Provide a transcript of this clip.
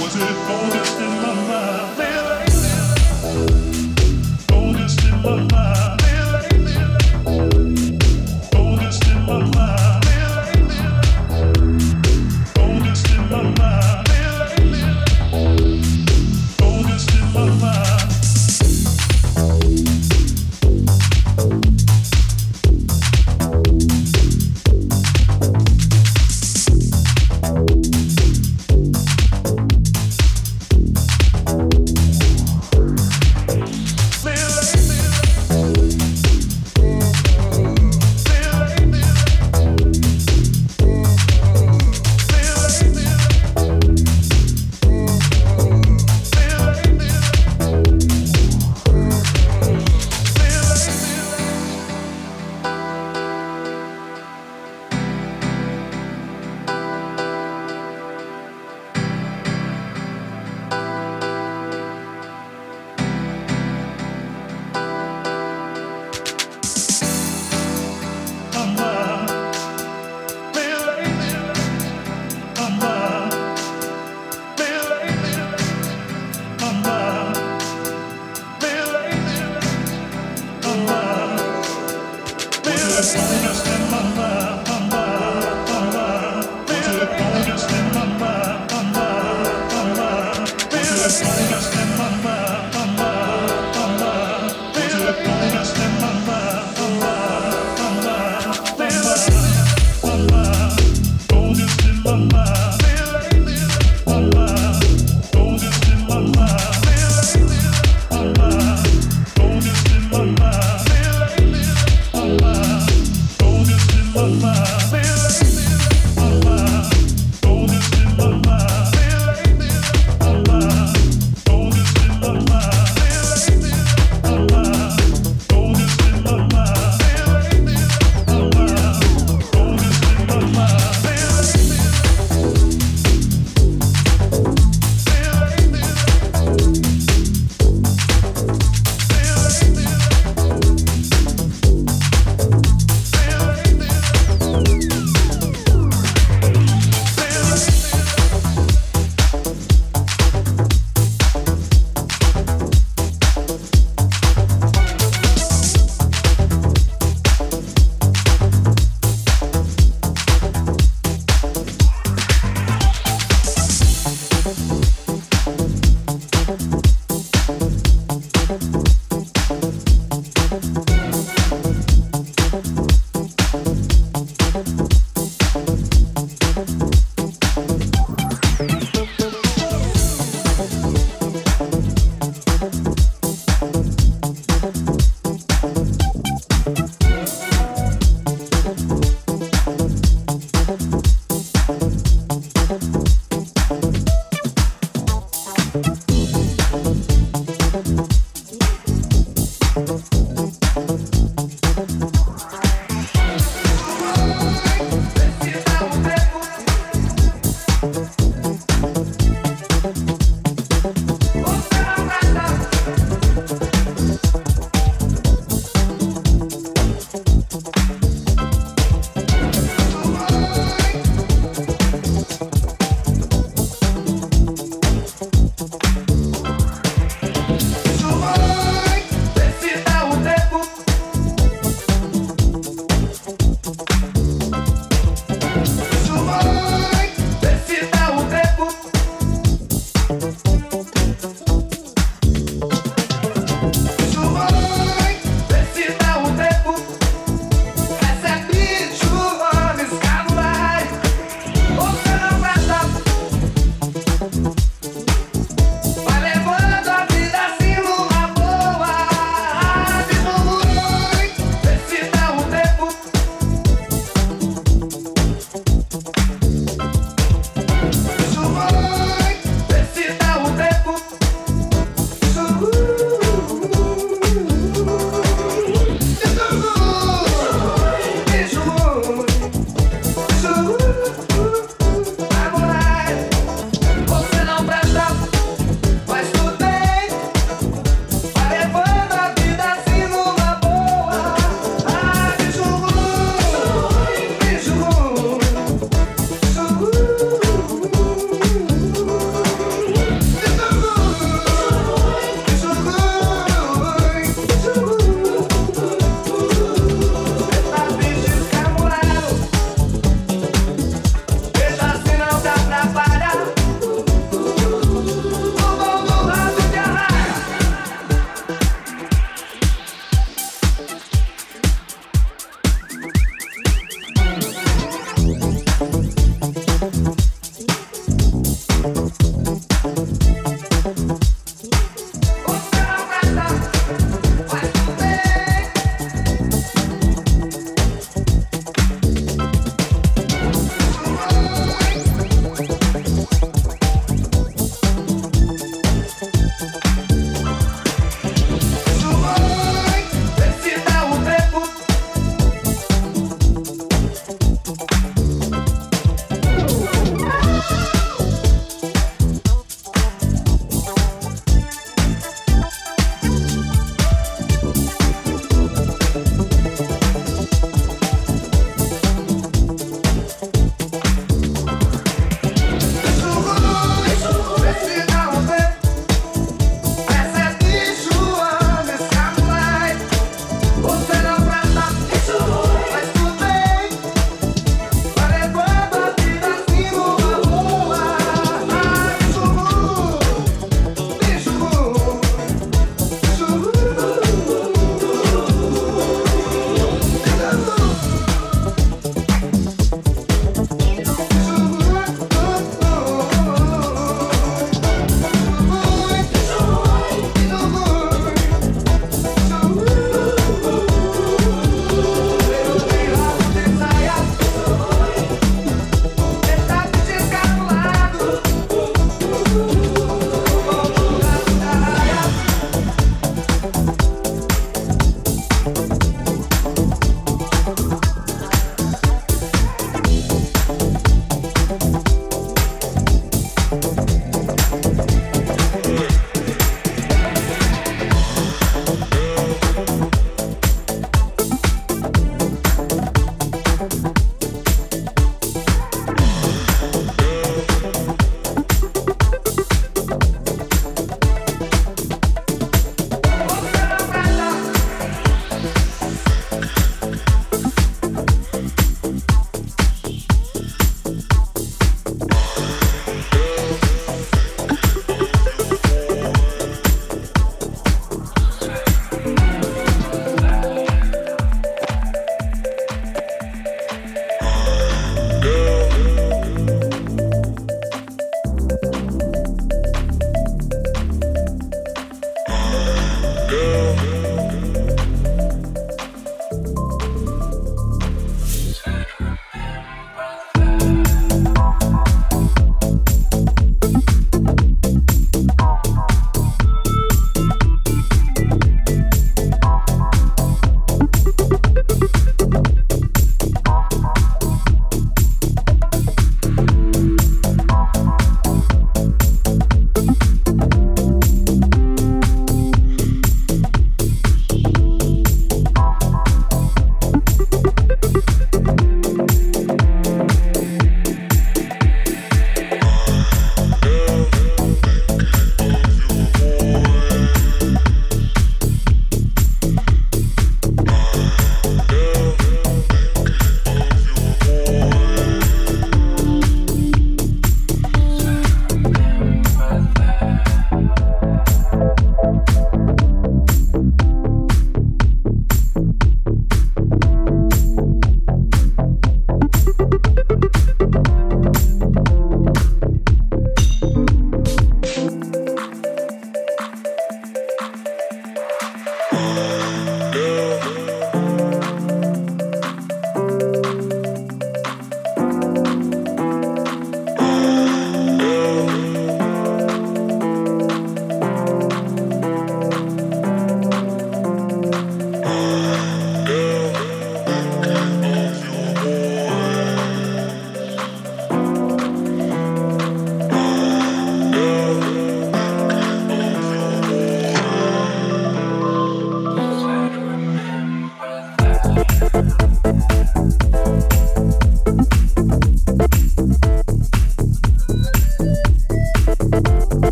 was it all just in my mind.